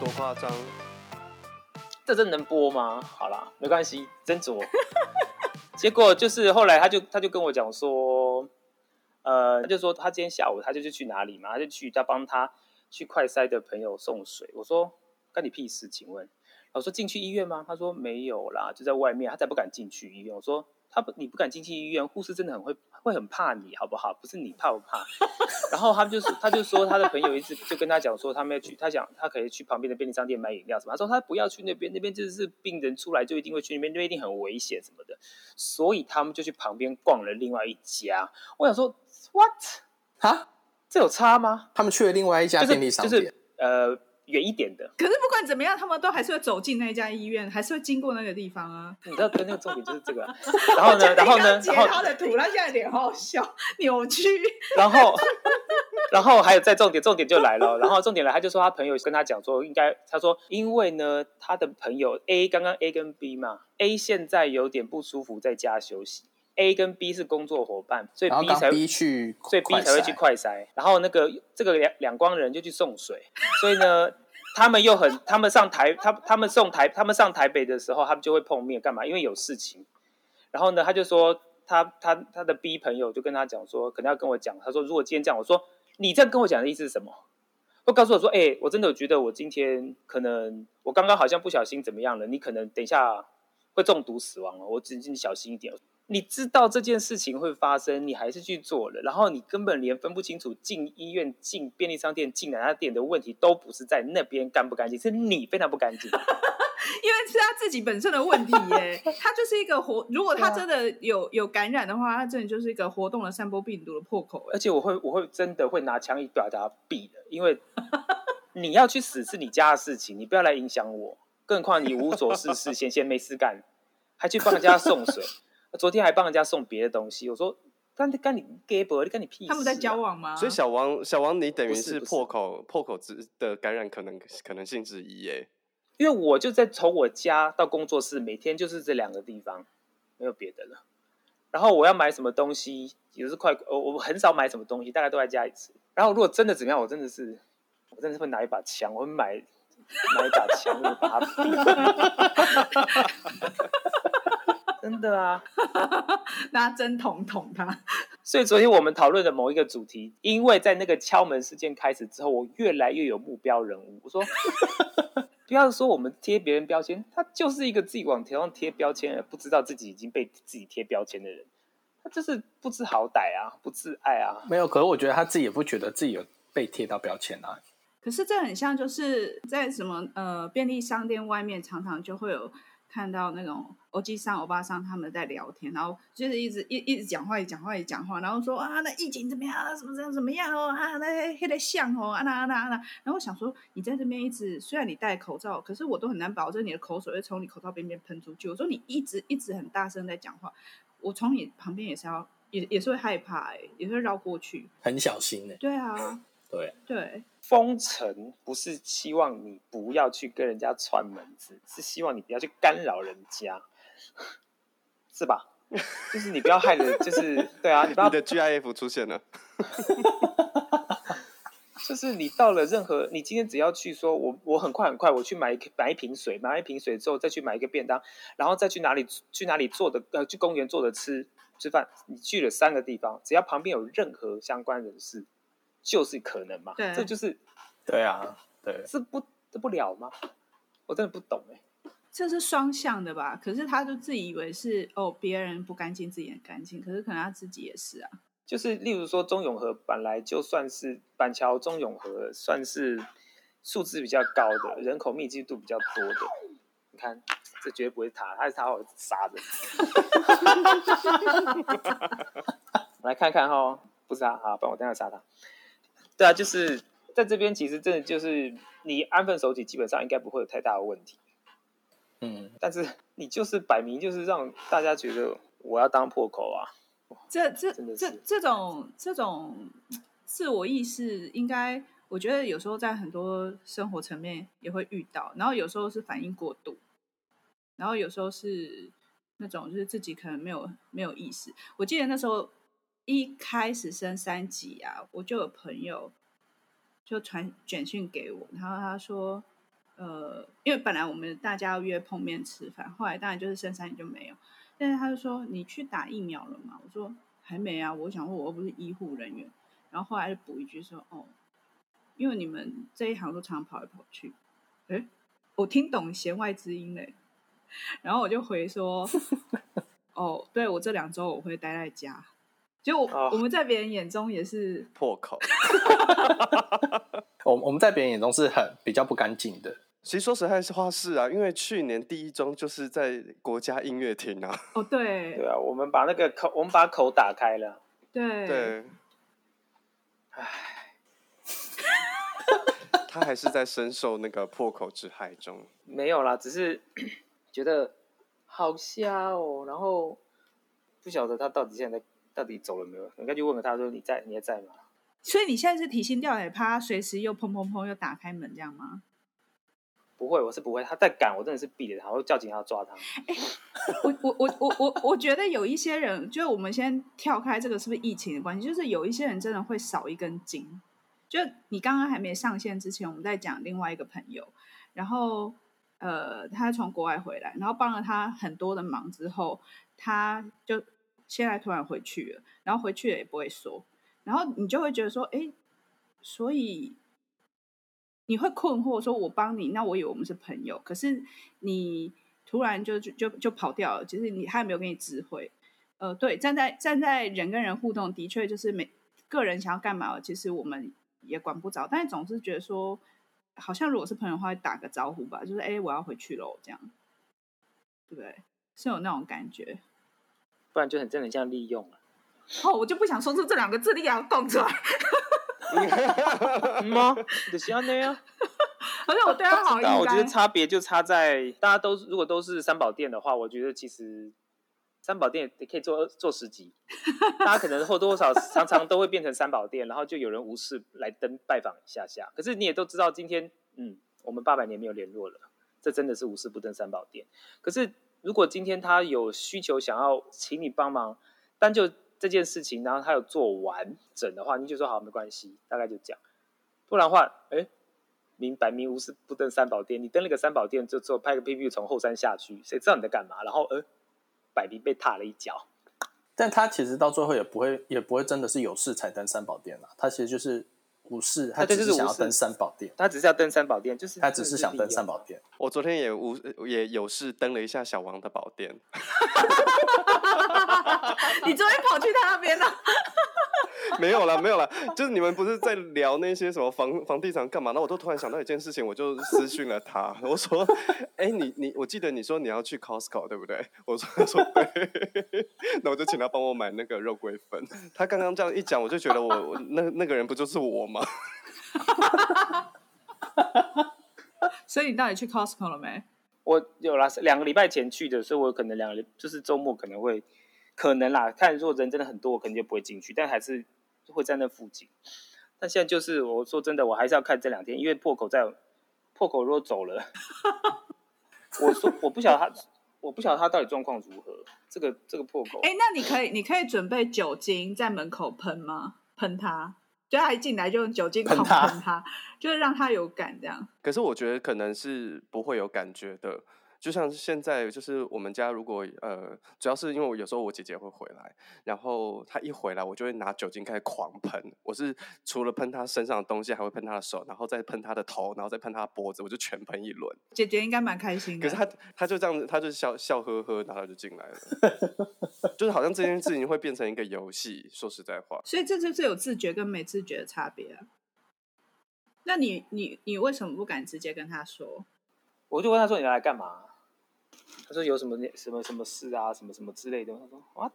多夸张？这真能播吗？好啦，没关系，斟酌。结果就是后来他就他就跟我讲说，呃，他就说他今天下午他就去去哪里嘛，他就去他帮他去快筛的朋友送水。我说干你屁事？请问，我说进去医院吗？他说没有啦，就在外面，他才不敢进去医院。我说他不你不敢进去医院，护士真的很会。会很怕你，好不好？不是你怕不怕？然后他们就说，他就说他的朋友一直 就跟他讲说，他们要去，他想他可以去旁边的便利商店买饮料什么。他说他不要去那边，那边就是病人出来就一定会去那边，那边一定很危险什么的。所以他们就去旁边逛了另外一家。我想说，what？哈？这有差吗？他们去了另外一家便利商店，就是就是、呃。远一点的，可是不管怎么样，他们都还是会走进那家医院，还是会经过那个地方啊。你知道，跟那个重点就是这个、啊。然后呢，然后呢，截他的图，他现在脸好好笑，扭曲。然后，然后还有再重点，重点就来了。然后重点来，他就说他朋友跟他讲说，应该他说，因为呢，他的朋友 A 刚刚 A 跟 B 嘛，A 现在有点不舒服，在家休息。A 跟 B 是工作伙伴，所以 B 才 B 去，所以 B 才会去快筛。然后那个这个两两光人就去送水，所以呢，他们又很，他们上台，他他们送台，他们上台北的时候，他们就会碰面干嘛？因为有事情。然后呢，他就说他他他的 B 朋友就跟他讲说，可能要跟我讲。他说如果今天这样，我说你这样跟我讲的意思是什么？会告诉我说，哎、欸，我真的觉得我今天可能我刚刚好像不小心怎么样了，你可能等一下会中毒死亡了，我只请你小心一点。你知道这件事情会发生，你还是去做了，然后你根本连分不清楚进医院、进便利商店、进哪家店的问题都不是在那边干不干净，是你非常不干净，因为是他自己本身的问题耶。他就是一个活，如果他真的有有感染的话，他真的就是一个活动的散播病毒的破口。而且我会我会真的会拿枪一把他毙的，因为你要去死是你家的事情，你不要来影响我。更何况你无所事事，闲闲没事干，还去帮人家送水。昨天还帮人家送别的东西，我说，干干你 gay 不？你干你屁事、啊？他们在交往吗？所以小王，小王，你等于是破口破口之的感染可能可能性之一耶。因为我就在从我家到工作室，每天就是这两个地方，没有别的了。然后我要买什么东西，也是快，我我很少买什么东西，大概都在家里吃。然后如果真的怎么样，我真的是，我真的是会拿一把枪，我会买买一把枪，我把它。真的啊，拿针筒捅他。所以昨天我们讨论的某一个主题，因为在那个敲门事件开始之后，我越来越有目标人物。我说，不要说我们贴别人标签，他就是一个自己往头上贴标签，而不知道自己已经被自己贴标签的人。他就是不知好歹啊，不自爱啊。没有，可是我觉得他自己也不觉得自己有被贴到标签啊。可是这很像，就是在什么呃便利商店外面，常常就会有。看到那种欧吉桑、欧巴桑他们在聊天，然后就是一直一一直讲话，一讲话，一讲话，然后说啊，那疫情怎么样啊？什么怎么怎么样哦？啊，那黑的像哦，啊那啊那啊那。然后我想说，你在这边一直，虽然你戴口罩，可是我都很难保证你的口水会从你口罩边边喷出去。我说你一直一直很大声在讲话，我从你旁边也是要也也是会害怕，哎，也是会绕过去，很小心的。对啊。对对，封城不是希望你不要去跟人家串门子，是希望你不要去干扰人家，是吧？就是你不要害人，就是对啊，你不要。你的 GIF 出现了，就是你到了任何，你今天只要去说，我我很快很快，我去买一买一瓶水，买一瓶水之后再去买一个便当，然后再去哪里去哪里坐的呃，去公园坐着吃吃饭，你去了三个地方，只要旁边有任何相关人士。就是可能嘛？对，这就是，对啊，对，是不这不了吗？我真的不懂哎。这是双向的吧？可是他就自己以为是哦，别人不干净，自己很干净。可是可能他自己也是啊。就是例如说，中永和本来就算是板桥中永和，算是数字比较高的，人口密集度比较多的。你看，这绝对不会塌，他是他会杀人。我 来看看哈，不是他啊，不然我等下杀他。对啊，就是在这边，其实真的就是你安分守己，基本上应该不会有太大的问题。嗯，但是你就是摆明就是让大家觉得我要当破口啊！这这这这种这种自我意识，应该我觉得有时候在很多生活层面也会遇到，然后有时候是反应过度，然后有时候是那种就是自己可能没有没有意识。我记得那时候。一开始升三级啊，我就有朋友就传简讯给我，然后他说，呃，因为本来我们大家要约碰面吃饭，后来当然就是升三级就没有。但是他就说：“你去打疫苗了吗？”我说：“还没啊。”我想说：“我又不是医护人员。”然后后来就补一句说：“哦，因为你们这一行都常常跑来跑去。”诶，我听懂弦外之音嘞。然后我就回说：“哦，对，我这两周我会待在家。”就我、们在别人眼中也是破口。我我们在别人眼中是很比较不干净的。其实说实在话是啊，因为去年第一中就是在国家音乐厅啊。哦，对。对啊，我们把那个口，我们把口打开了。对。对。唉。他还是在深受那个破口之害中。没有啦，只是觉得好瞎哦，然后不晓得他到底现在在。到底走了没有？应该就问了他说：“你在？你还在吗？”所以你现在是提心吊胆，怕他随时又砰砰砰又打开门这样吗？不会，我是不会。他在赶，我真的是避着他，我叫警察抓他。欸、我我我我我我觉得有一些人，就是我们先跳开这个是不是疫情的关系？就是有一些人真的会少一根筋。就你刚刚还没上线之前，我们在讲另外一个朋友，然后呃，他从国外回来，然后帮了他很多的忙之后，他就。现在突然回去了，然后回去了也不会说，然后你就会觉得说，哎，所以你会困惑，说我帮你，那我以为我们是朋友，可是你突然就就就就跑掉了，其实你他也没有给你智慧，呃，对，站在站在人跟人互动，的确就是每个人想要干嘛，其实我们也管不着，但总是觉得说，好像如果是朋友的话，会打个招呼吧，就是哎，我要回去喽，这样，对不对？是有那种感觉。不然就很真的像利用了。哦，我就不想说出这两个字，你要供出来。吗？就像那样。而且我对他好，那我觉得差别就差在，大家都如果都是三宝店的话，我觉得其实三宝店也可以做做十集。大家可能或多或少常常都会变成三宝店，然后就有人无事来登拜访一下下。可是你也都知道，今天嗯，我们八百年没有联络了，这真的是无事不登三宝店。可是。如果今天他有需求想要请你帮忙，单就这件事情，然后他有做完整的话，你就说好没关系，大概就这样。不然的话，哎，明白明无事不登三宝殿，你登了个三宝殿就做拍个屁屁从后山下去，谁知道你在干嘛？然后呃，摆明被踏了一脚。但他其实到最后也不会也不会真的是有事才登三宝殿了，他其实就是。无事，他只是想要登三宝殿。他只是要登三宝殿，就是他只是想登三宝殿。我昨天也无也有事登了一下小王的宝殿。你昨天跑去他那边了？没有了，没有了，就是你们不是在聊那些什么房房地产干嘛？那我都突然想到一件事情，我就私讯了他，我说：“ 哎、欸，你你，我记得你说你要去 Costco 对不对？” 我说：“他说对。”那我就请他帮我买那个肉桂粉。他刚刚这样一讲，我就觉得我，那那个人不就是我吗？所以你到底去 Costco 了没？我有啦，两个礼拜前去的，所以我可能两个就是周末可能会可能啦，看如果人真的很多，我肯定就不会进去，但还是。会在那附近，但现在就是我说真的，我还是要看这两天，因为破口在破口如果走了，我说我不晓得他，我不晓得他到底状况如何。这个这个破口，哎，那你可以你可以准备酒精在门口喷吗？喷他，就他一进来就用酒精狂喷他，喷他就是让他有感这样。可是我觉得可能是不会有感觉的。就像现在，就是我们家如果呃，主要是因为我有时候我姐姐会回来，然后她一回来，我就会拿酒精开始狂喷。我是除了喷她身上的东西，还会喷她的手，然后再喷她的头，然后再喷她的脖子，我就全喷一轮。姐姐应该蛮开心的。可是她她就这样子，她就笑笑呵呵，然后就进来了，就是好像这件事情会变成一个游戏。说实在话，所以这就是有自觉跟没自觉的差别啊。那你你你为什么不敢直接跟她说？我就问他说：“你来干嘛？”他说有什么什么什么事啊，什么什么之类的。他说 What？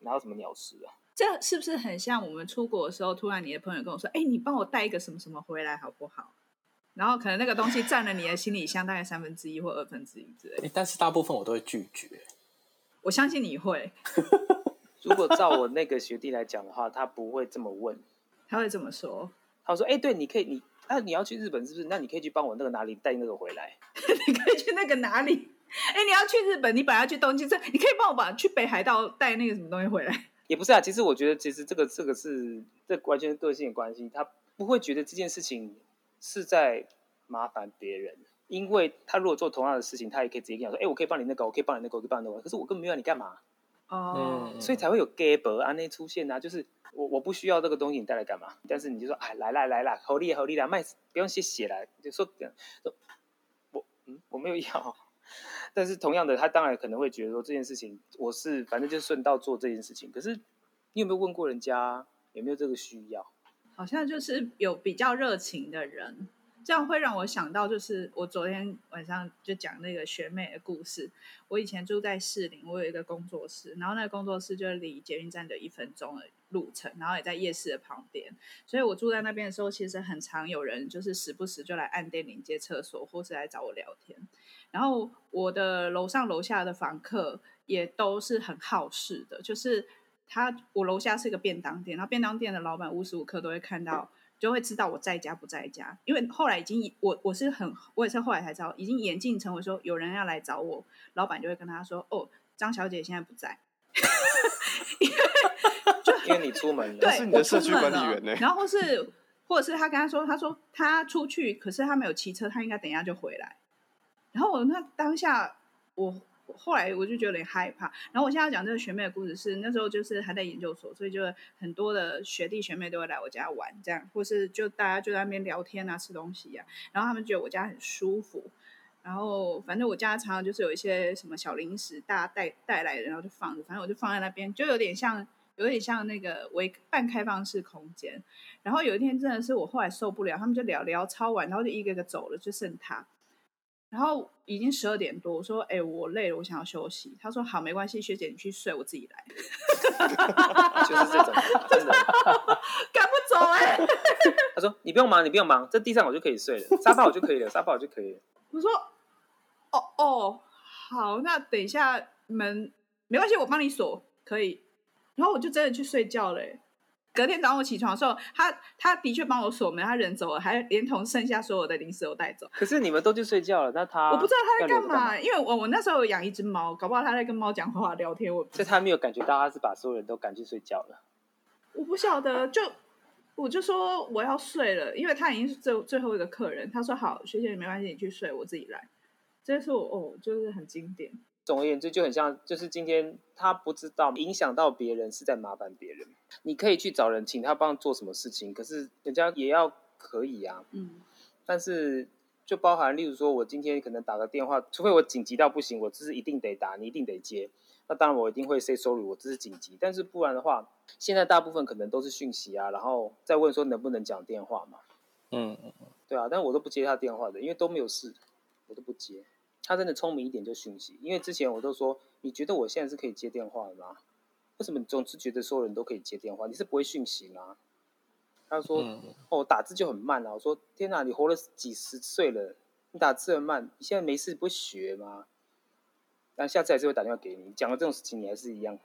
哪有什么鸟事啊？这是不是很像我们出国的时候，突然你的朋友跟我说：“哎，你帮我带一个什么什么回来好不好？”然后可能那个东西占了你的行李箱大概三分之一或二分之一之类的。但是大部分我都会拒绝。我相信你会。如果照我那个学弟来讲的话，他不会这么问。他会这么说。他说：“哎，对，你可以，你那你要去日本是不是？那你可以去帮我那个哪里带那个回来。你可以去那个哪里？”哎，你要去日本，你本来要去东京，这你可以帮我把去北海道带那个什么东西回来？也不是啊，其实我觉得，其实这个这个是这完全是个性的关系，他不会觉得这件事情是在麻烦别人，因为他如果做同样的事情，他也可以直接跟你说，哎，我可以帮你那个，我可以帮你那个，我可以帮你那个，可是我根本没有你干嘛？哦，嗯所以才会有 gap 啊那出现啊，就是我我不需要这个东西，你带来干嘛？但是你就说，哎，来啦来啦，好利好利啦，卖不用谢谢啦，就说，说我嗯我没有要。但是同样的，他当然可能会觉得说这件事情，我是反正就顺道做这件事情。可是你有没有问过人家有没有这个需要？好像就是有比较热情的人，这样会让我想到，就是我昨天晚上就讲那个学妹的故事。我以前住在士林，我有一个工作室，然后那个工作室就离捷运站的一分钟而已路程，然后也在夜市的旁边，所以我住在那边的时候，其实很常有人就是时不时就来按电铃、接厕所，或是来找我聊天。然后我的楼上楼下的房客也都是很好事的，就是他我楼下是一个便当店，然后便当店的老板无时无刻都会看到，就会知道我在家不在家。因为后来已经我我是很我也是后来才知道，已经演进成为说有人要来找我，老板就会跟他说：“哦，张小姐现在不在。” 因为就因为你出门了，对，是你的社区我出门管理员呢、了然后或是或者是他跟他说，他说他出去，可是他没有骑车，他应该等一下就回来。然后我那当下，我后来我就觉得有点害怕。然后我现在要讲这个学妹的故事是，那时候就是还在研究所，所以就很多的学弟学妹都会来我家玩，这样，或是就大家就在那边聊天啊，吃东西啊。然后他们觉得我家很舒服。然后反正我家常常就是有一些什么小零食，大家带带来的，然后就放着，反正我就放在那边，就有点像有点像那个微半开放式空间。然后有一天真的是我后来受不了，他们就聊聊超晚，然后就一个一个走了，就剩他。然后已经十二点多，我说：“哎、欸，我累了，我想要休息。”他说：“好，没关系，学姐你去睡，我自己来。”就是这种，真的 赶不走哎、欸。他说：“你不用忙，你不用忙，在地上我就可以睡了，沙发我就可以了，沙发我就可以了。”我说：“哦哦，好，那等一下门没关系，我帮你锁，可以。”然后我就真的去睡觉了、欸。隔天早上我起床的时候，他他的确帮我锁门，他人走了，还连同剩下所有的零食都带走。可是你们都去睡觉了，那他我不知道他在干嘛，嘛因为我我那时候有养一只猫，搞不好他在跟猫讲话聊天。我所以他没有感觉到他是把所有人都赶去睡觉了。我不晓得，就我就说我要睡了，因为他已经是最最后一个客人。他说好，学姐没关系，你去睡，我自己来。这是我哦，就是很经典。总而言之，就很像，就是今天他不知道影响到别人是在麻烦别人。你可以去找人请他帮做什么事情，可是人家也要可以啊。嗯。但是就包含，例如说，我今天可能打个电话，除非我紧急到不行，我这是一定得打，你一定得接。那当然我一定会 say sorry，我这是紧急。但是不然的话，现在大部分可能都是讯息啊，然后再问说能不能讲电话嘛。嗯嗯嗯。对啊，但我都不接他电话的，因为都没有事，我都不接。他真的聪明一点就讯息，因为之前我都说，你觉得我现在是可以接电话的吗？为什么你总是觉得所有人都可以接电话？你是不会讯息吗？他说：“嗯、哦，打字就很慢啊。”我说：“天哪，你活了几十岁了，你打字很慢，你现在没事不会学吗？”但下次还是会打电话给你，讲了这种事情，你还是一样，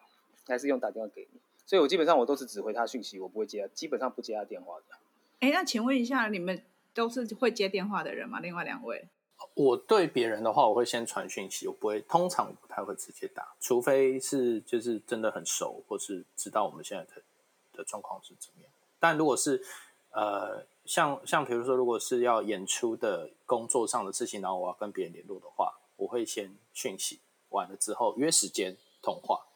还是用打电话给你。所以我基本上我都是只回他讯息，我不会接，基本上不接他电话的。哎，那请问一下，你们都是会接电话的人吗？另外两位？我对别人的话，我会先传讯息，我不会，通常不太会直接打，除非是就是真的很熟，或是知道我们现在的的状况是怎么样。但如果是呃，像像比如说，如果是要演出的工作上的事情，然后我要跟别人联络的话，我会先讯息，完了之后约时间通话。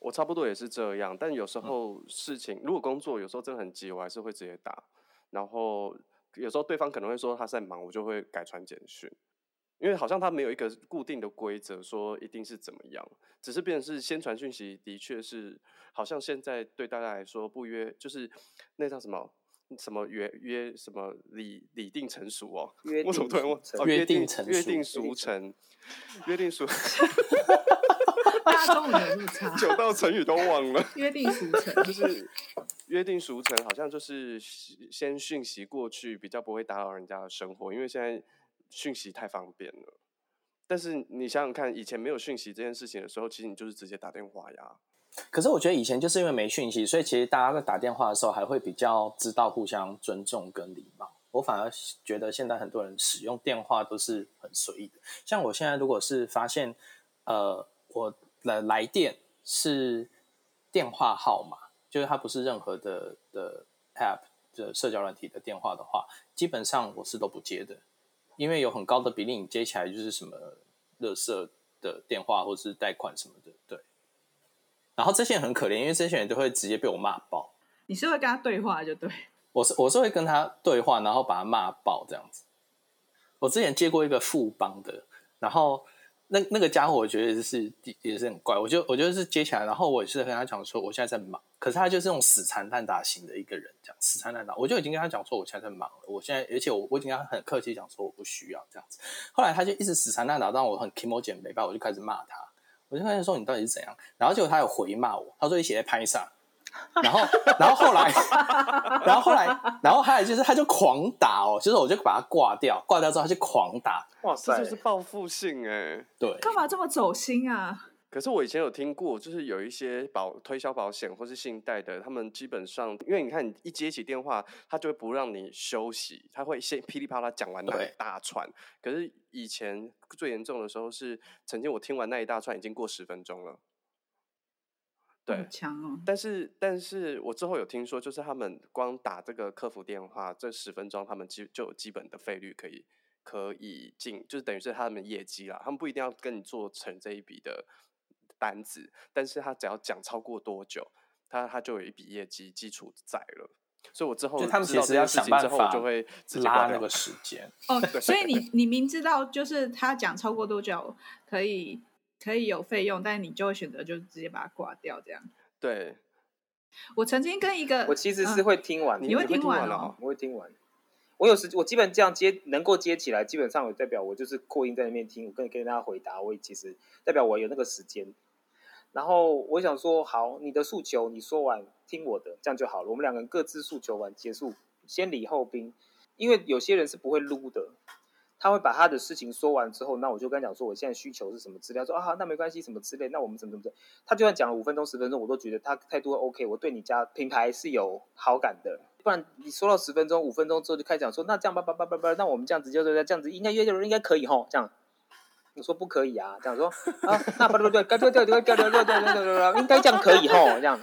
我差不多也是这样，但有时候事情、嗯、如果工作有时候真的很急，我还是会直接打，然后。有时候对方可能会说他在忙，我就会改传简讯，因为好像他没有一个固定的规则说一定是怎么样，只是变成是先传讯息，的确是好像现在对大家来说不约就是那叫什么什么约约什么礼礼定成熟哦，约我怎么突然忘哦约定成约定俗成约定俗，九道成语都忘了，约定俗成 就是。约定俗成，好像就是先讯息过去，比较不会打扰人家的生活，因为现在讯息太方便了。但是你想想看，以前没有讯息这件事情的时候，其实你就是直接打电话呀。可是我觉得以前就是因为没讯息，所以其实大家在打电话的时候还会比较知道互相尊重跟礼貌。我反而觉得现在很多人使用电话都是很随意的。像我现在如果是发现，呃，我的来电是电话号码。就是它不是任何的的 app 的社交软体的电话的话，基本上我是都不接的。因为有很高的比例，你接起来就是什么垃圾的电话或是贷款什么的，对。然后这些人很可怜，因为这些人都会直接被我骂爆。你是会跟他对话就对。我是我是会跟他对话，然后把他骂爆这样子。我之前接过一个富邦的，然后那那个家伙我觉得是也是很怪，我就我就是接起来，然后我也是跟他讲说我现在在忙，可是他就是那种死缠烂打型的一个人，这样死缠烂打，我就已经跟他讲说我现在在忙了，我现在而且我我已经跟他很客气讲说我不需要这样子，后来他就一直死缠烂打，让我很 kimoji 没办法，我就开始骂他。我就发现说你到底是怎样，然后结果他有回骂我，他说你写在拍上，然后然后后来，然后后来，然后还有就是他就狂打哦，就是我就把他挂掉，挂掉之后他就狂打，哇塞，这就是报复性哎，对，干嘛这么走心啊？可是我以前有听过，就是有一些保推销保险或是信贷的，他们基本上，因为你看你一接起电话，他就会不让你休息，他会先噼里啪啦讲完那一大串。可是以前最严重的时候是，曾经我听完那一大串已经过十分钟了。对，强哦。但是，但是我之后有听说，就是他们光打这个客服电话，这十分钟他们基就有基本的费率可以可以进，就是等于是他们业绩啦，他们不一定要跟你做成这一笔的。单子，但是他只要讲超过多久，他他就有一笔业绩基础在了，所以我之后就他们其实要想办法就会拉那个时间哦，所以你你明知道就是他讲超过多久可以可以有费用，但是你就会选择就直接把它挂掉这样。对，我曾经跟一个我其实是会听完，你会听完哦，我会听完。我有时我基本这样接能够接起来，基本上我代表我就是扩音在那边听，我跟跟大家回答，我也其实代表我有那个时间。然后我想说，好，你的诉求你说完，听我的，这样就好了。我们两个人各自诉求完结束，先礼后兵。因为有些人是不会撸的，他会把他的事情说完之后，那我就跟他讲说，我现在需求是什么资料，说啊，那没关系，什么之类，那我们怎么怎么怎么。他就算讲了五分钟、十分钟，我都觉得他态度 OK，我对你家品牌是有好感的。不然你说到十分钟、五分钟之后就开始讲说，那这样吧吧吧吧吧，那我们这样子就这样子，应该约人应该可以吼，这样。我说不可以啊，这样说啊，那不对不对，该对对对对对对对对对，应该这样可以吼，这样。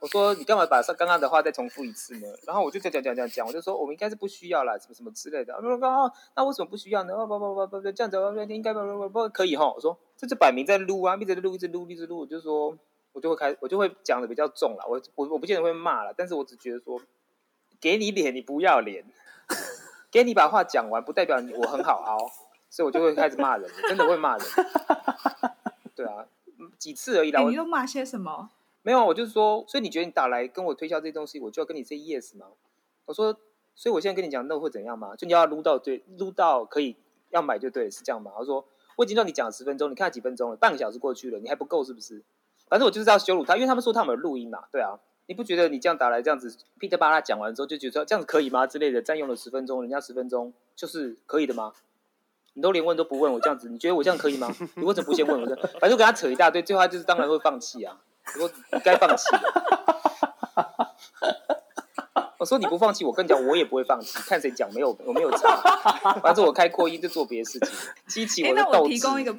我说你干嘛把刚刚的话再重复一次呢？然后我就讲讲讲讲讲，我就说我们应该是不需要啦，什么什么之类的。不不不，那为什么不需要呢？不不不不不，这样子应该不不不可以吼。我说这就摆明在撸啊，一直撸一直撸一直撸，我就说我就会开我就会讲的比较重了，我我我不见得会骂了，但是我只觉得说给你脸你不要脸，给你把话讲完不代表我很好凹。所以我就会开始骂人，真的会骂人。对啊，几次而已啦。欸、你都骂些什么？没有，我就是说，所以你觉得你打来跟我推销这些东西，我就要跟你 say yes 吗？我说，所以我现在跟你讲，那会怎样吗？就你要撸到对，撸到可以要买就对，是这样吗？我说，我已经让你讲了十分钟，你看了几分钟了，半个小时过去了，你还不够是不是？反正我就是要羞辱他，因为他们说他们有录音嘛。对啊，你不觉得你这样打来这样子，噼里啪啦讲完之后就觉得这样子可以吗？之类的，占用了十分钟，人家十分钟就是可以的吗？你都连问都不问我这样子，你觉得我这样可以吗？你为什么不先问我？这反正我跟他扯一大堆，最后他就是当然会放弃啊。我该放弃了。我说你不放弃，我跟你讲，我也不会放弃。看谁讲没有，我没有差。反正我开扩音就做别的事情，激起我的斗志。欸，那我提供一个，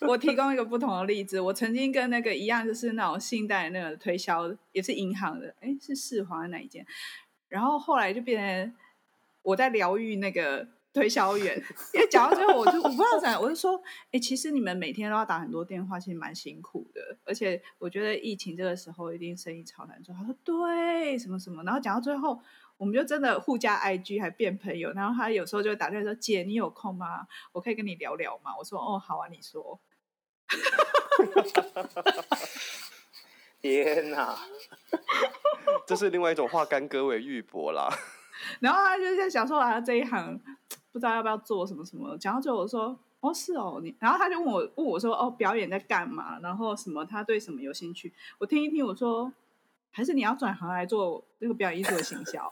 我提供一个不同的例子。我曾经跟那个一样，就是那种信贷那个推销，也是银行的，哎，是世华哪一间？然后后来就变成我在疗愈那个。推销员，因为讲到最后，我就我不知道怎样，我就说，哎、欸，其实你们每天都要打很多电话，其实蛮辛苦的。而且我觉得疫情这个时候一定生意超难做。他说对，什么什么，然后讲到最后，我们就真的互加 IG 还变朋友。然后他有时候就会打电话说：“姐，你有空吗？我可以跟你聊聊吗？”我说：“哦，好啊，你说。”天哪，这是另外一种化干戈为玉帛啦。然后他就在想说啊，这一行。不知道要不要做什么什么，讲到最后我说哦是哦你，然后他就问我问我说哦表演在干嘛，然后什么他对什么有兴趣，我听一听我说还是你要转行来做那个表演艺术的行销，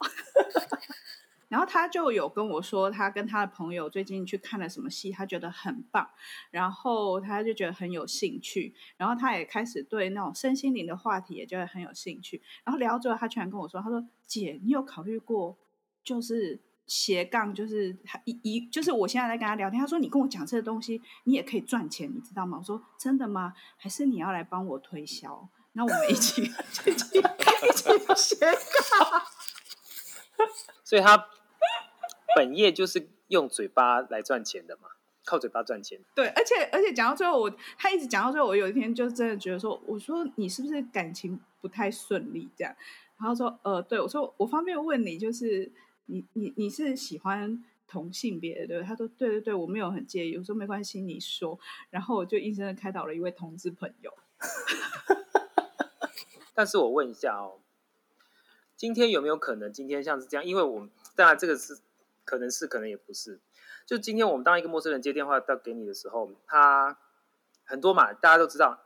然后他就有跟我说他跟他的朋友最近去看了什么戏，他觉得很棒，然后他就觉得很有兴趣，然后他也开始对那种身心灵的话题也觉得很有兴趣，然后聊到最后他居然跟我说他说姐你有考虑过就是。斜杠就是他一一就是我现在在跟他聊天，他说你跟我讲这个东西，你也可以赚钱，你知道吗？我说真的吗？还是你要来帮我推销？那我们一起 一起一起斜杠。所以他本业就是用嘴巴来赚钱的嘛，靠嘴巴赚钱。对，而且而且讲到最后我，我他一直讲到最后，我有一天就真的觉得说，我说你是不是感情不太顺利这样？然后说呃，对我说我方便问你，就是你你你是喜欢同性别的对？他说对对对，我没有很介意。我说没关系，你说。然后我就硬生生开导了一位同志朋友。但是我问一下哦，今天有没有可能今天像是这样？因为我们当然这个是可能是，可能也不是。就今天我们当一个陌生人接电话到给你的时候，他很多嘛，大家都知道，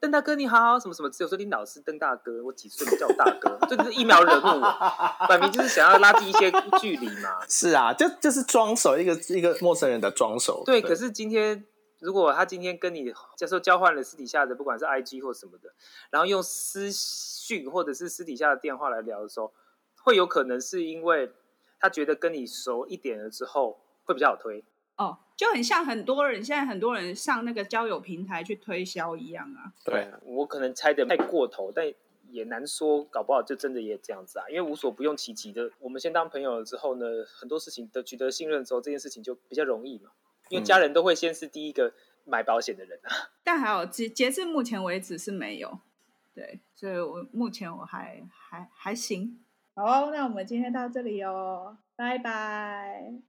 邓大哥你好，什么什么，只有说你老师邓大哥，我几岁你叫我大哥，这就是一秒惹怒我，摆明就是想要拉近一些距离嘛。是啊，就就是装熟一个一个陌生人的装熟。对，对，可是今天。如果他今天跟你，假设交换了私底下的，不管是 IG 或什么的，然后用私讯或者是私底下的电话来聊的时候，会有可能是因为他觉得跟你熟一点了之后会比较好推哦，就很像很多人现在很多人上那个交友平台去推销一样啊。对，我可能猜的太过头，但也难说，搞不好就真的也这样子啊。因为无所不用其极的，我们先当朋友了之后呢，很多事情的取得信任之后，这件事情就比较容易嘛。因为家人都会先是第一个买保险的人啊，嗯、但还有截截至目前为止是没有，对，所以我目前我还还还行。好，哦那我们今天到这里哦，拜拜。